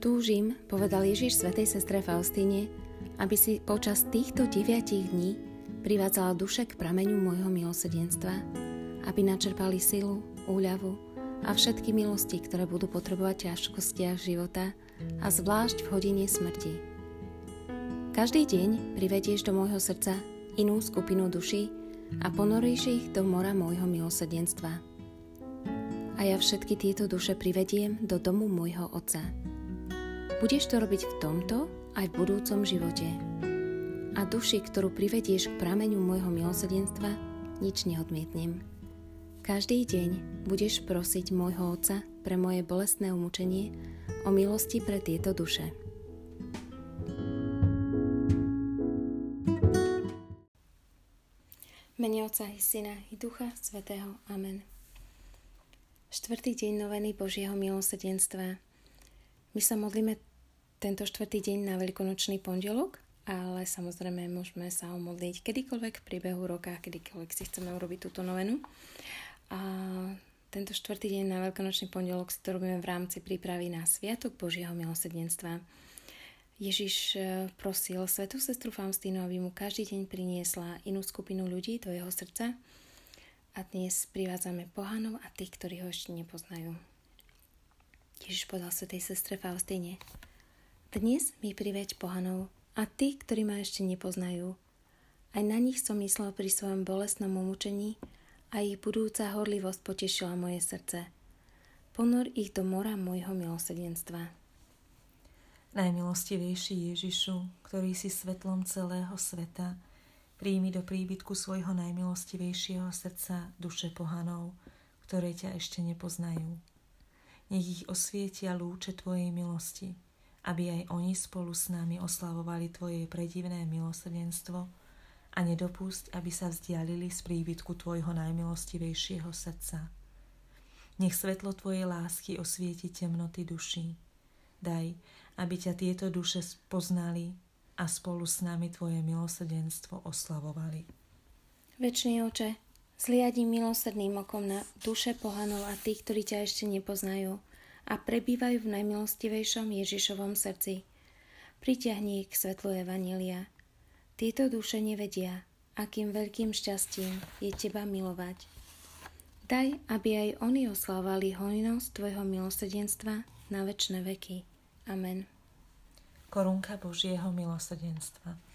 Túžim, povedal Ježiš svätej sestre Faustíne, aby si počas týchto deviatich dní privádzala duše k prameňu môjho milosedenstva, aby načerpali silu, úľavu a všetky milosti, ktoré budú potrebovať ťažkostiach života a zvlášť v hodine smrti. Každý deň privedieš do môjho srdca inú skupinu duší a ponoríš ich do mora môjho milosedenstva. A ja všetky tieto duše privediem do domu môjho Otca. Budeš to robiť v tomto aj v budúcom živote. A duši, ktorú privedieš k prameňu môjho milosedenstva, nič neodmietnem. Každý deň budeš prosiť môjho Otca pre moje bolestné umúčenie o milosti pre tieto duše. Mene Otca i Syna i Ducha Svetého. Amen. Štvrtý deň noveny Božieho milosedenstva. My sa modlíme tento štvrtý deň na veľkonočný pondelok, ale samozrejme môžeme sa omodliť kedykoľvek v priebehu roka, kedykoľvek si chceme urobiť túto novenu. A tento štvrtý deň na veľkonočný pondelok si to robíme v rámci prípravy na Sviatok Božieho milosedenstva. Ježiš e, prosil svetú sestru Faustínu, aby mu každý deň priniesla inú skupinu ľudí do jeho srdca a dnes privádzame pohanov a tých, ktorí ho ešte nepoznajú. Ježiš povedal svetej sestre Faustíne, dnes mi priveď pohanov a tí, ktorí ma ešte nepoznajú. Aj na nich som myslel pri svojom bolestnom umúčení a ich budúca horlivosť potešila moje srdce. Ponor ich do mora môjho milosedenstva. Najmilostivejší Ježišu, ktorý si svetlom celého sveta, príjmi do príbytku svojho najmilostivejšieho srdca duše pohanov, ktoré ťa ešte nepoznajú. Nech ich osvietia lúče Tvojej milosti, aby aj oni spolu s nami oslavovali Tvoje predivné milosrdenstvo a nedopusť, aby sa vzdialili z príbytku Tvojho najmilostivejšieho srdca. Nech svetlo Tvojej lásky osvieti temnoty duší. Daj, aby ťa tieto duše poznali a spolu s nami Tvoje milosrdenstvo oslavovali. Večný oče, zliadím milosrdným okom na duše pohanov a tých, ktorí ťa ešte nepoznajú – a prebývajú v najmilostivejšom Ježišovom srdci. Priťahni ich k svetlu Evanília. Tieto duše nevedia, akým veľkým šťastím je teba milovať. Daj, aby aj oni oslávali hojnosť Tvojho milosrdenstva na večné veky. Amen. Korunka Božieho milosrdenstva.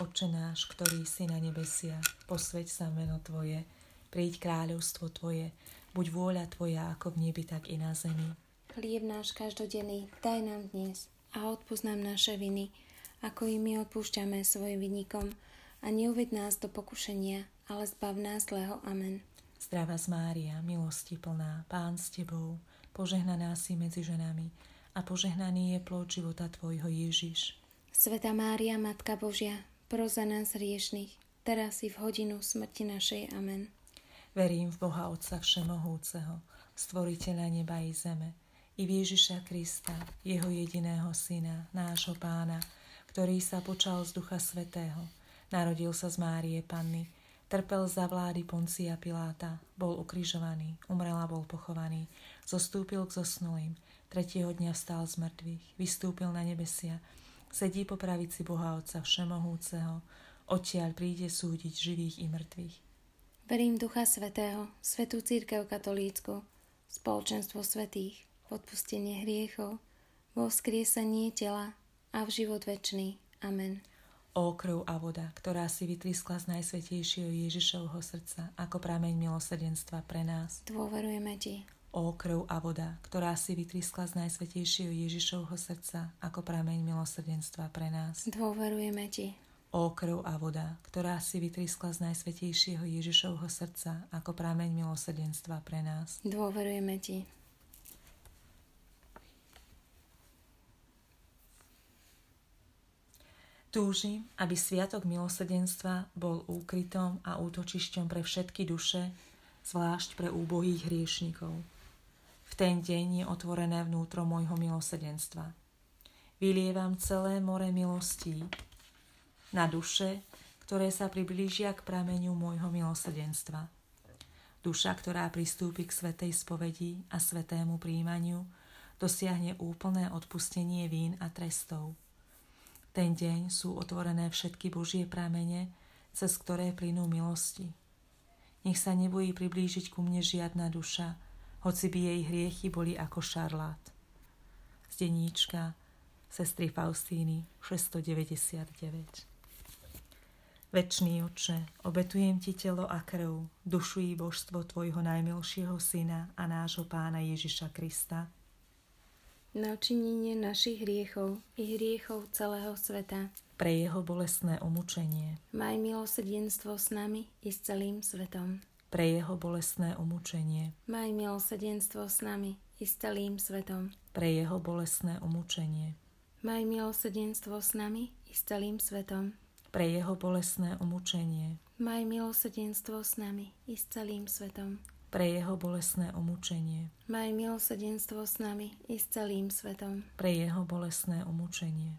Oče náš, ktorý si na nebesiach, posveď sa meno Tvoje, príď kráľovstvo Tvoje, buď vôľa Tvoja ako v nebi, tak i na zemi. Chlieb náš každodenný daj nám dnes a odpúsť nám naše viny, ako i my odpúšťame svojim vinníkom a neuved nás do pokušenia, ale zbav nás zlého. Amen. Zdravá z Mária, milosti plná, Pán s Tebou, požehnaná si medzi ženami a požehnaný je plod života Tvojho Ježiš. Sveta Mária, Matka Božia, pros za nás riešných, teraz i v hodinu smrti našej. Amen. Verím v Boha Otca Všemohúceho, Stvoriteľa neba i zeme, i v Ježiša Krista, Jeho jediného Syna, nášho Pána, ktorý sa počal z Ducha Svetého, narodil sa z Márie Panny, trpel za vlády Poncia Piláta, bol ukrižovaný, umrel a bol pochovaný, zostúpil k zosnulým, tretieho dňa vstal z mŕtvych, vystúpil na nebesia, sedí po pravici Boha Otca Všemohúceho, odtiaľ príde súdiť živých i mŕtvych. Verím Ducha Svetého, Svetú Církev Katolícku, spoločenstvo svetých, odpustenie hriechov, vo vzkriesanie tela a v život večný. Amen. O krv a voda, ktorá si vytriskla z najsvetejšieho Ježišovho srdca ako prameň milosrdenstva pre nás. Dôverujeme Ti. O krv a voda, ktorá si vytriskla z najsvetejšieho Ježišovho srdca ako prameň milosrdenstva pre nás. Dôverujeme Ti O krv a voda, ktorá si vytriskla z najsvetejšieho Ježišovho srdca ako prameň milosrdenstva pre nás. Dôverujeme Ti. Túžim, aby Sviatok milosrdenstva bol úkrytom a útočišťom pre všetky duše, zvlášť pre úbohých hriešnikov. V ten deň je otvorené vnútro môjho milosrdenstva. Vylievam celé more milostí, na duše, ktoré sa priblížia k prameniu môjho milosrdenstva. Duša, ktorá pristúpi k svetej spovedi a svetému príjmaniu, dosiahne úplné odpustenie vín a trestov. Ten deň sú otvorené všetky Božie pramene, cez ktoré plynú milosti. Nech sa nebojí priblížiť ku mne žiadna duša, hoci by jej hriechy boli ako šarlát. Zdeníčka sestry Faustíny 699 Večný oče, obetujem ti telo a krv, dušu i božstvo tvojho najmilšieho syna a nášho pána Ježiša Krista. Na očinenie našich hriechov i hriechov celého sveta. Pre jeho bolestné umúčenie. Maj milosrdenstvo s nami i s celým svetom. Pre jeho bolestné umúčenie. Maj milosrdenstvo s nami i s celým svetom. Pre jeho bolestné umúčenie. Maj milosrdenstvo s nami i s celým svetom pre jeho bolestné umúčenie. Maj milosrdenstvo s nami i s celým svetom. Pre jeho bolestné umúčenie. Maj milosrdenstvo s nami i s celým svetom. Pre jeho bolestné umúčenie.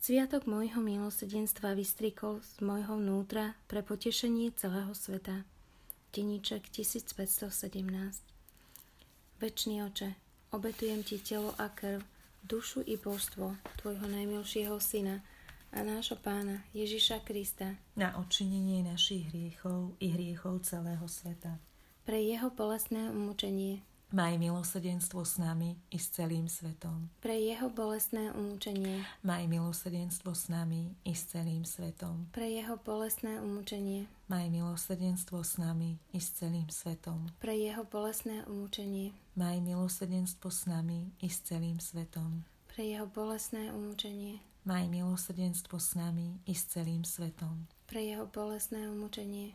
Sviatok môjho milosrdenstva vystrikol z môjho vnútra pre potešenie celého sveta. Deníček 1517 Večný oče, obetujem ti telo a krv, dušu i božstvo Tvojho najmilšieho Syna a nášho Pána Ježiša Krista na odčinenie našich hriechov i hriechov celého sveta. Pre Jeho bolestné umúčenie Maj milosrdenstvo s nami i s celým svetom. Pre jeho bolestné umúčenie. Maj milosrdenstvo s nami i s celým svetom. Pre jeho bolestné umúčenie. Maj milosrdenstvo s nami i s celým svetom. Pre jeho bolestné umúčenie. Maj milosrdenstvo s nami i s celým svetom. Pre jeho bolestné umúčenie. Maj milosrdenstvo s nami i s celým svetom. Pre jeho bolestné umúčenie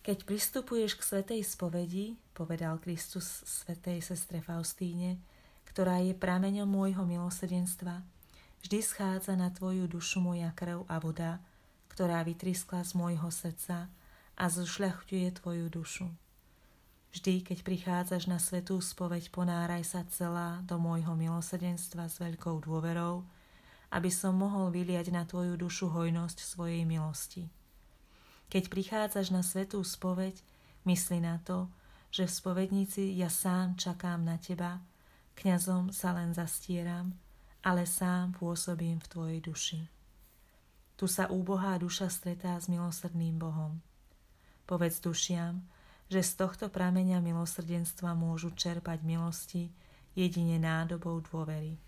Keď pristupuješ k svetej spovedi, povedal Kristus svetej sestre Faustíne, ktorá je prameňom môjho milosrdenstva, vždy schádza na tvoju dušu moja krv a voda, ktorá vytriskla z môjho srdca a zošľachťuje tvoju dušu. Vždy, keď prichádzaš na svetú spoveď, ponáraj sa celá do môjho milosrdenstva s veľkou dôverou, aby som mohol vyliať na tvoju dušu hojnosť svojej milosti. Keď prichádzaš na svetú spoveď, mysli na to, že v spovednici ja sám čakám na teba, kňazom sa len zastieram, ale sám pôsobím v tvojej duši. Tu sa úbohá duša stretá s milosrdným Bohom. Povedz dušiam, že z tohto prameňa milosrdenstva môžu čerpať milosti jedine nádobou dôvery.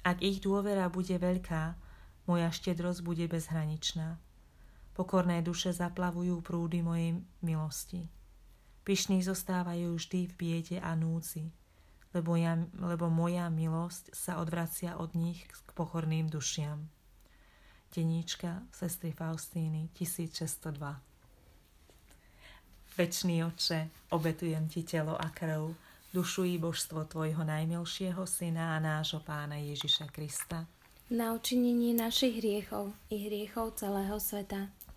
Ak ich dôvera bude veľká, moja štedrosť bude bezhraničná. Pokorné duše zaplavujú prúdy mojej milosti. Pyšní zostávajú vždy v biede a núci, lebo, ja, lebo moja milosť sa odvracia od nich k pokorným dušiam. Deníčka sestry Faustíny 1602 Večný oče, obetujem ti telo a krv, dušu i božstvo tvojho najmilšieho syna a nášho pána Ježiša Krista. Na učinenie našich hriechov i hriechov celého sveta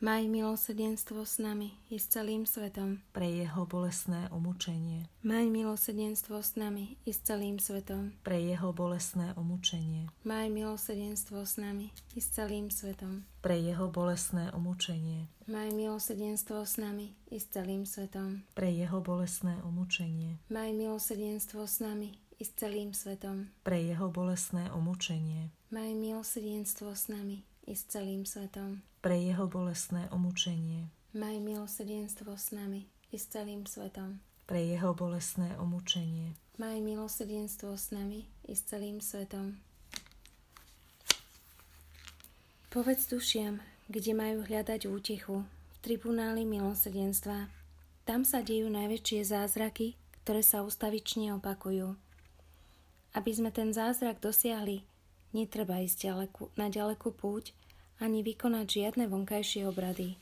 Maj milosrdenstvo s nami i s celým svetom. Pre jeho bolestné umúčenie. Maj milosrdenstvo s nami i s celým svetom. Pre jeho bolestné umúčenie. Maj milosrdenstvo s nami i s celým svetom. Pre jeho bolestné umúčenie. Maj milosrdenstvo s nami i s celým svetom. Pre jeho bolestné umúčenie. Maj milosrdenstvo s nami i s celým svetom. Pre jeho bolestné umúčenie. Maj milosrdenstvo s nami i s celým svetom. Pre jeho bolestné umúčenie. Maj milosrdenstvo s nami i s celým svetom. pre jeho bolestné umúčenie. Maj milosrdenstvo s nami i s celým svetom. Povedz dušiam, kde majú hľadať útechu, v tribunáli milosrdenstva. Tam sa dejú najväčšie zázraky, ktoré sa ustavične opakujú. Aby sme ten zázrak dosiahli, netreba ísť ďaleku, na ďalekú púť ani vykonať žiadne vonkajšie obrady.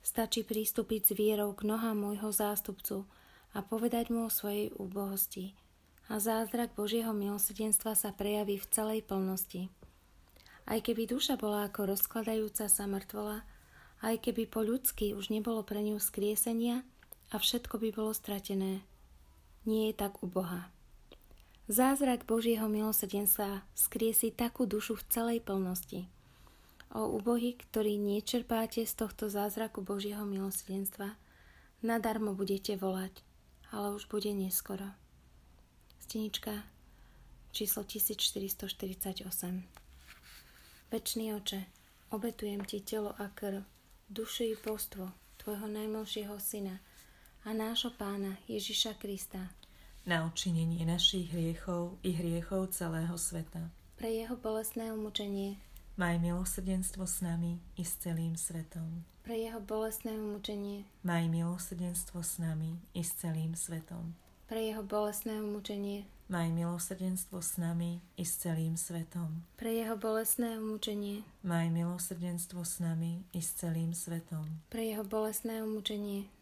Stačí pristúpiť s vierou k nohám môjho zástupcu a povedať mu o svojej úbohosti. A zázrak Božieho milosrdenstva sa prejaví v celej plnosti. Aj keby duša bola ako rozkladajúca sa mŕtvola, aj keby po ľudsky už nebolo pre ňu skriesenia a všetko by bolo stratené. Nie je tak u Boha. Zázrak Božieho milosrdenstva skriesi takú dušu v celej plnosti. O ubohy, ktorí nečerpáte z tohto zázraku Božieho milosrdenstva, nadarmo budete volať, ale už bude neskoro. Stenička číslo 1448 Večný oče, obetujem ti telo a krv, dušu i postvo tvojho najmilšieho syna a nášho pána Ježiša Krista, na učinenie našich hriechov i hriechov celého sveta. Pre jeho bolestné umúčenie Maj milosrdenstvo s nami i s celým svetom. Pre jeho bolestné umúčenie Maj milosrdenstvo s nami i s celým svetom. Pre jeho bolestné umúčenie Maj milosrdenstvo s nami i s celým svetom. Pre jeho bolestné umúčenie Maj milosrdenstvo s nami i s celým svetom. Pre jeho bolestné umúčenie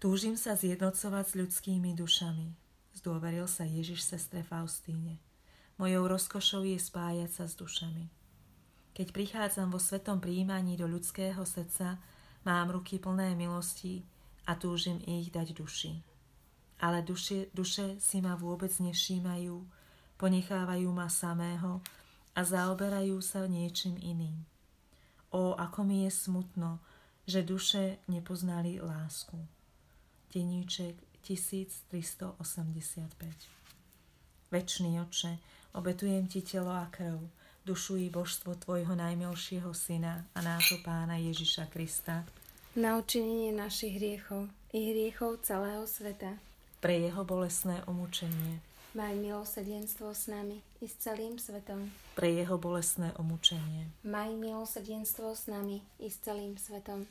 Túžim sa zjednocovať s ľudskými dušami. Zdôveril sa Ježiš sestre Faustíne. Mojou rozkošou je spájať sa s dušami. Keď prichádzam vo svetom príjmaní do ľudského srdca, mám ruky plné milosti a túžim ich dať duši. Ale duše, duše si ma vôbec nevšímajú, ponechávajú ma samého a zaoberajú sa niečím iným. O, ako mi je smutno, že duše nepoznali lásku. Deníček 1385 Večný oče, obetujem ti telo a krv, dušu i božstvo tvojho najmilšieho syna a nášho pána Ježiša Krista. Na učinenie našich hriechov i hriechov celého sveta. Pre jeho bolesné umúčenie. Maj milosrdenstvo s nami i s celým svetom. Pre jeho bolesné umúčenie. Maj milosrdenstvo s nami i s celým svetom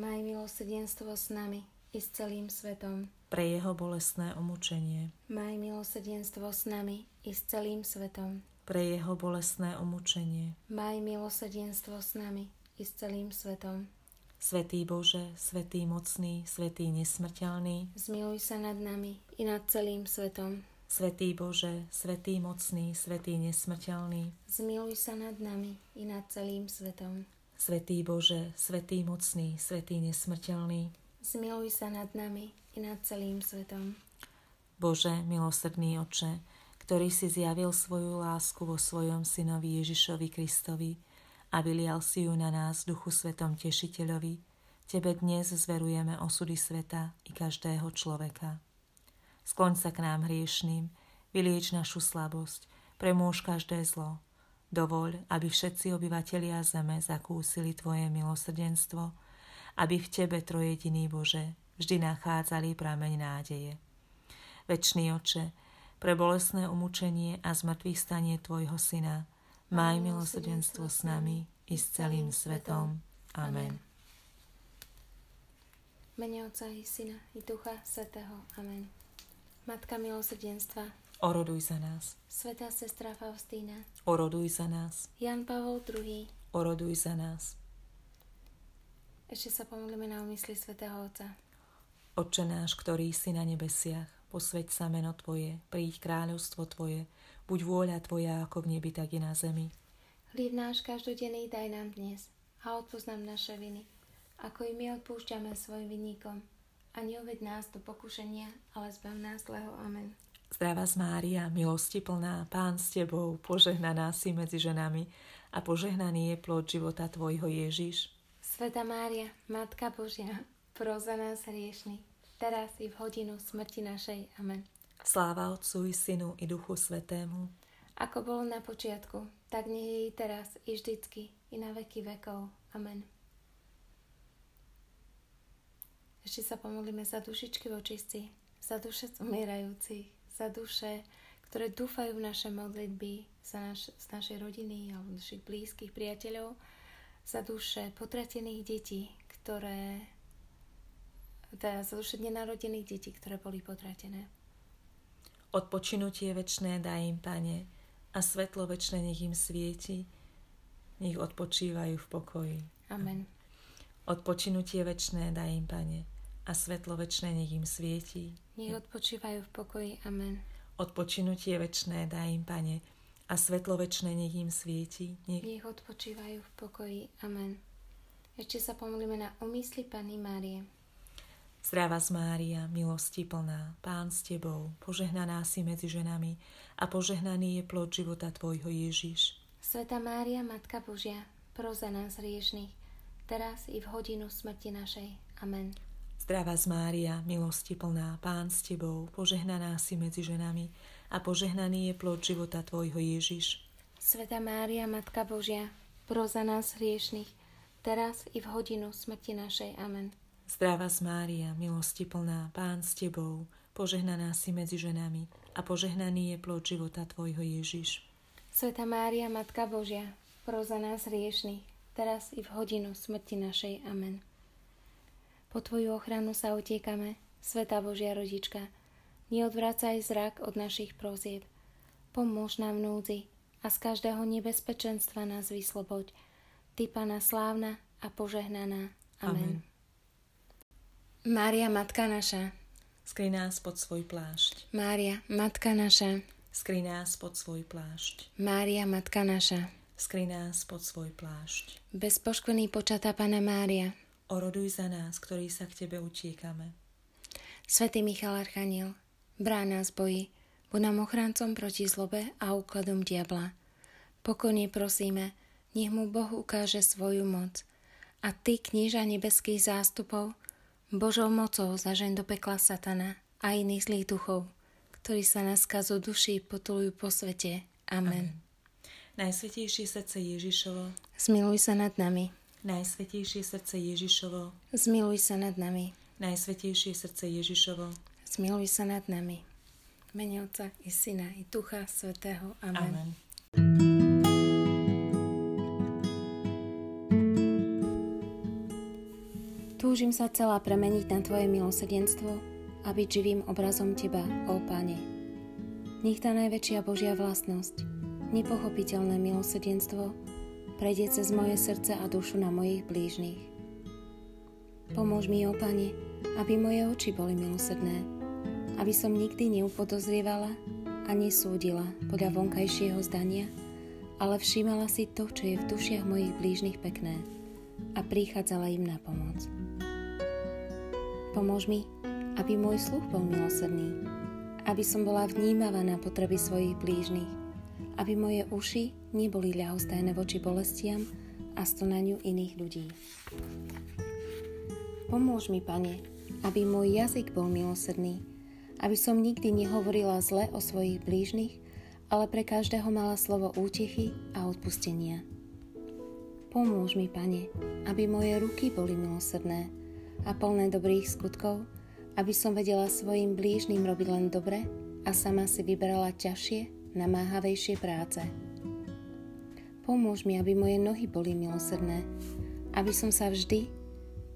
Maj milosrdenstvo s nami i s celým svetom. Pre jeho bolestné umúčenie. Maj milosrdenstvo s nami i s celým svetom. Pre jeho bolestné umúčenie. Maj milosrdenstvo s nami i s celým svetom. Svetý Bože, Svetý mocný, Svetý nesmrteľný, zmiluj sa nad nami i nad celým svetom. Svetý Bože, Svetý mocný, Svetý nesmrteľný, zmiluj sa nad nami i nad celým svetom. Svetý Bože, Svetý mocný, Svetý nesmrteľný, zmiluj sa nad nami i nad celým svetom. Bože, milosrdný oče, ktorý si zjavil svoju lásku vo svojom synovi Ježišovi Kristovi a vylial si ju na nás Duchu Svetom Tešiteľovi, Tebe dnes zverujeme osudy sveta i každého človeka. Skloň sa k nám hriešným, vylieč našu slabosť, premôž každé zlo, Dovoľ, aby všetci obyvatelia zeme zakúsili Tvoje milosrdenstvo, aby v Tebe, Trojediný Bože, vždy nachádzali prameň nádeje. Večný oče, pre bolesné umúčenie a zmrtvých stanie Tvojho Syna, maj milosrdenstvo s nami i s celým svetom. Amen. Mene Otca i Syna i Ducha Svetého. Amen. Matka milosrdenstva, oroduj za nás. Svetá sestra Faustína, oroduj za nás. Jan Pavol II, oroduj za nás. Ešte sa pomodlíme na úmysly Svetého Otca. Otče náš, ktorý si na nebesiach, posveď sa meno Tvoje, príď kráľovstvo Tvoje, buď vôľa Tvoja ako v nebi, tak i na zemi. Hlieb náš každodenný daj nám dnes a odpúsť nám naše viny, ako i my odpúšťame svojim vinníkom a neuved nás do pokušenia, ale zbav nás zlého. Amen. Zdravá z Mária, milosti plná, Pán s Tebou, požehnaná si medzi ženami a požehnaný je plod života Tvojho Ježiš. Sveta Mária, Matka Božia, proza nás hriešný, teraz i v hodinu smrti našej. Amen. Sláva Otcu i Synu i Duchu Svetému. Ako bolo na počiatku, tak nie je i teraz, i vždycky, i na veky vekov. Amen. Ešte sa pomodlíme za dušičky v očistci, za duše umierajúcich, za duše, ktoré dúfajú v naše modlitby, za naš, z našej rodiny alebo našich blízkych priateľov, za duše potratených detí, ktoré teda za duše nenarodených detí, ktoré boli potratené. Odpočinutie večné daj im, Pane, a svetlo večné nech im svieti, nech odpočívajú v pokoji. Amen. Odpočinutie večné daj im, Pane, a svetlo večné nech im svieti. Nech odpočívajú v pokoji. Amen. Odpočinutie večné daj im, Pane, a svetlo večné nech im svieti. Nech... nech odpočívajú v pokoji. Amen. Ešte sa pomolíme na umysly Panny Márie. Zdravá z Mária, milosti plná, Pán s Tebou, požehnaná si medzi ženami a požehnaný je plod života Tvojho Ježiš. Sveta Mária, Matka Božia, proza nás hriešných, teraz i v hodinu smrti našej. Amen. Zdravá z Mária, milosti plná, Pán s Tebou, požehnaná si medzi ženami a požehnaný je plod života Tvojho Ježiš. Sveta Mária, Matka Božia, proza nás hriešných, teraz i v hodinu smrti našej. Amen. Zdravá z Mária, milosti plná, Pán s Tebou, požehnaná si medzi ženami a požehnaný je plod života Tvojho Ježiš. Sveta Mária, Matka Božia, proza nás hriešných, teraz i v hodinu smrti našej. Amen. Po Tvoju ochranu sa utiekame, Sveta Božia Rodička, neodvracaj zrak od našich prozieb. Pomôž nám v núdzi a z každého nebezpečenstva nás vysloboď. Ty, Pana slávna a požehnaná. Amen. Amen. Mária, Matka naša, skry nás pod svoj plášť. Mária, Matka naša, Skry nás pod svoj plášť. Mária, Matka naša. Skry nás pod svoj plášť. Bezpoškvrný počatá Pana Mária. Oroduj za nás, ktorí sa k Tebe utiekame. Svetý Michal Archaniel, brán nás boji, buď nám ochrancom proti zlobe a úkladom diabla. Pokojne prosíme, nech mu Boh ukáže svoju moc. A Ty, knieža nebeských zástupov, Božou mocou zažen do pekla satana a iných zlých duchov, ktorí sa na skazu duší potulujú po svete. Amen. Amen. Najsvetejšie srdce Ježišovo, zmiluj sa nad nami. Najsvetejšie srdce Ježišovo, zmiluj sa nad nami. Najsvetejšie srdce Ježišovo, zmiluj sa nad nami. Mene Otca i Syna i Ducha Svetého. Amen. Amen. Túžim sa celá premeniť na Tvoje milosedenstvo a byť živým obrazom Teba, ó Pane. Nech tá najväčšia Božia vlastnosť, nepochopiteľné milosrdenstvo, prejde cez moje srdce a dušu na mojich blížnych. Pomôž mi, ó Pane, aby moje oči boli milosrdné, aby som nikdy neupodozrievala a nesúdila podľa vonkajšieho zdania, ale všímala si to, čo je v dušiach mojich blížnych pekné a prichádzala im na pomoc. Pomôž mi, aby môj sluch bol milosrdný, aby som bola vnímavá na potreby svojich blížnych, aby moje uši neboli ľahostajné voči bolestiam a stonaniu iných ľudí. Pomôž mi, Pane, aby môj jazyk bol milosrdný, aby som nikdy nehovorila zle o svojich blížnych, ale pre každého mala slovo útechy a odpustenia. Pomôž mi, Pane, aby moje ruky boli milosrdné a plné dobrých skutkov, aby som vedela svojim blížnym robiť len dobre a sama si vyberala ťažšie, namáhavejšie práce. Pomôž mi, aby moje nohy boli milosrdné, aby som sa vždy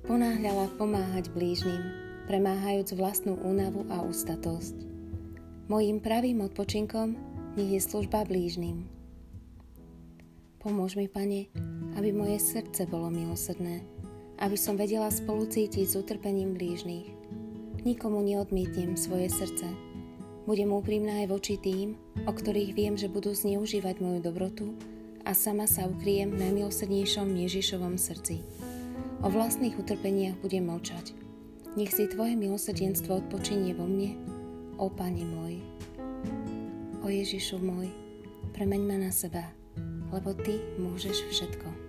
ponáhľala pomáhať blížnym, premáhajúc vlastnú únavu a ústatosť. Mojím pravým odpočinkom nech je služba blížnym. Pomôž mi, Pane, aby moje srdce bolo milosrdné, aby som vedela spolucítiť s utrpením blížnych. Nikomu neodmietnem svoje srdce. Budem úprimná aj voči tým, o ktorých viem, že budú zneužívať moju dobrotu a sama sa ukriem v najmilosrdnejšom Ježišovom srdci. O vlastných utrpeniach budem mlčať. Nech si Tvoje milosrdenstvo odpočinie vo mne O Pane môj, o Ježišu môj, premeň ma na seba, lebo Ty môžeš všetko.